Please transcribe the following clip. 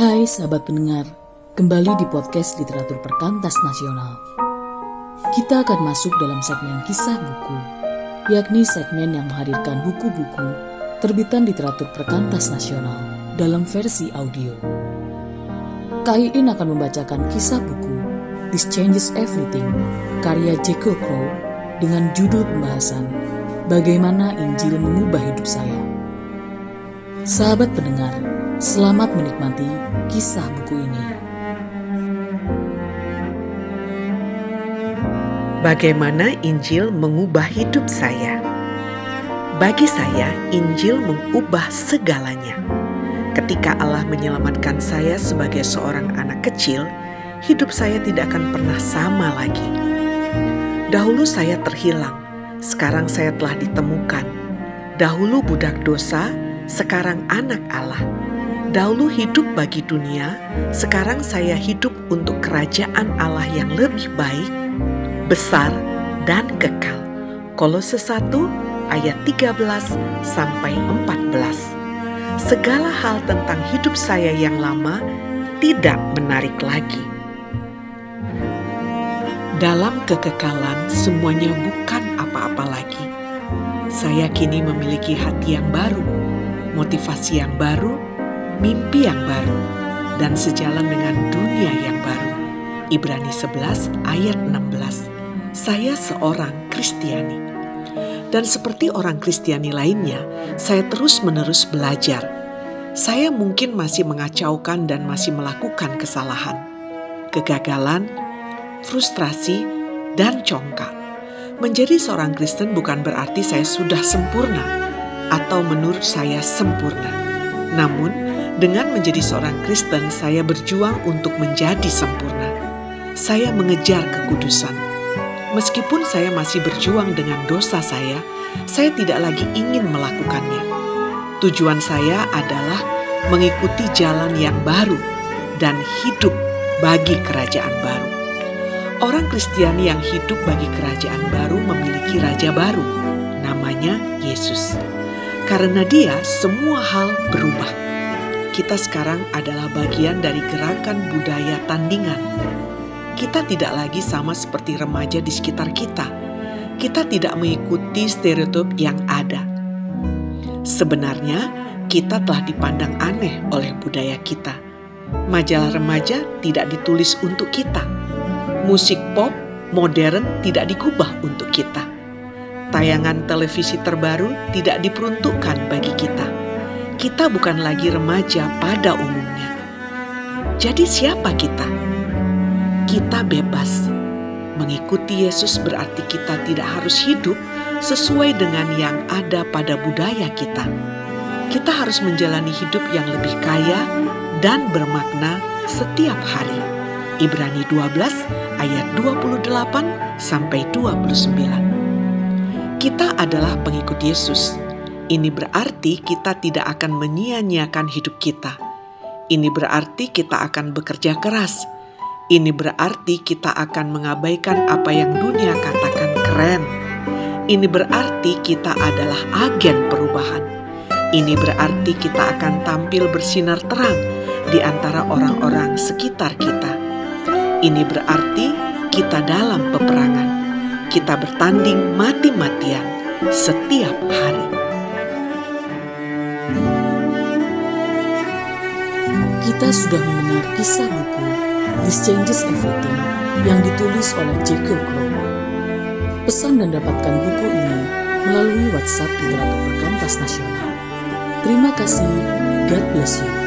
Hai sahabat pendengar, kembali di podcast Literatur Perkantas Nasional. Kita akan masuk dalam segmen kisah buku, yakni segmen yang menghadirkan buku-buku terbitan literatur Perkantas Nasional dalam versi audio. KIIN akan membacakan kisah buku This Changes Everything, karya Jekyll Crow dengan judul pembahasan Bagaimana Injil Mengubah Hidup Saya. Sahabat pendengar, selamat menikmati kisah buku ini. Bagaimana Injil mengubah hidup saya? Bagi saya, Injil mengubah segalanya. Ketika Allah menyelamatkan saya sebagai seorang anak kecil, hidup saya tidak akan pernah sama lagi. Dahulu saya terhilang, sekarang saya telah ditemukan. Dahulu budak dosa, sekarang anak Allah. Dahulu hidup bagi dunia, sekarang saya hidup untuk kerajaan Allah yang lebih baik, besar, dan kekal. Kolose 1 ayat 13 sampai 14. Segala hal tentang hidup saya yang lama tidak menarik lagi. Dalam kekekalan, semuanya bukan apa-apa lagi. Saya kini memiliki hati yang baru, motivasi yang baru, mimpi yang baru, dan sejalan dengan dunia yang baru. Ibrani 11 ayat 16. Saya seorang Kristiani. Dan seperti orang Kristiani lainnya, saya terus-menerus belajar. Saya mungkin masih mengacaukan dan masih melakukan kesalahan, kegagalan, frustrasi, dan congkak. Menjadi seorang Kristen bukan berarti saya sudah sempurna atau menurut saya sempurna. Namun, dengan menjadi seorang Kristen, saya berjuang untuk menjadi sempurna. Saya mengejar kekudusan. Meskipun saya masih berjuang dengan dosa saya, saya tidak lagi ingin melakukannya. Tujuan saya adalah mengikuti jalan yang baru dan hidup bagi kerajaan baru. Orang Kristiani yang hidup bagi kerajaan baru memiliki raja baru, namanya Yesus. Karena dia, semua hal berubah. Kita sekarang adalah bagian dari gerakan budaya tandingan. Kita tidak lagi sama seperti remaja di sekitar kita. Kita tidak mengikuti stereotip yang ada. Sebenarnya, kita telah dipandang aneh oleh budaya kita. Majalah remaja tidak ditulis untuk kita musik pop modern tidak digubah untuk kita. Tayangan televisi terbaru tidak diperuntukkan bagi kita. Kita bukan lagi remaja pada umumnya. Jadi, siapa kita? Kita bebas. Mengikuti Yesus berarti kita tidak harus hidup sesuai dengan yang ada pada budaya kita. Kita harus menjalani hidup yang lebih kaya dan bermakna setiap hari. Ibrani 12 ayat 28 sampai 29. Kita adalah pengikut Yesus. Ini berarti kita tidak akan menyia-nyiakan hidup kita. Ini berarti kita akan bekerja keras. Ini berarti kita akan mengabaikan apa yang dunia katakan keren. Ini berarti kita adalah agen perubahan. Ini berarti kita akan tampil bersinar terang di antara orang-orang sekitar kita ini berarti kita dalam peperangan. Kita bertanding mati-matian setiap hari. Kita sudah mendengar kisah buku This Changes Everything yang ditulis oleh Jekyll Crow. Pesan dan dapatkan buku ini melalui WhatsApp Literatur Perkantas Nasional. Terima kasih. God bless you.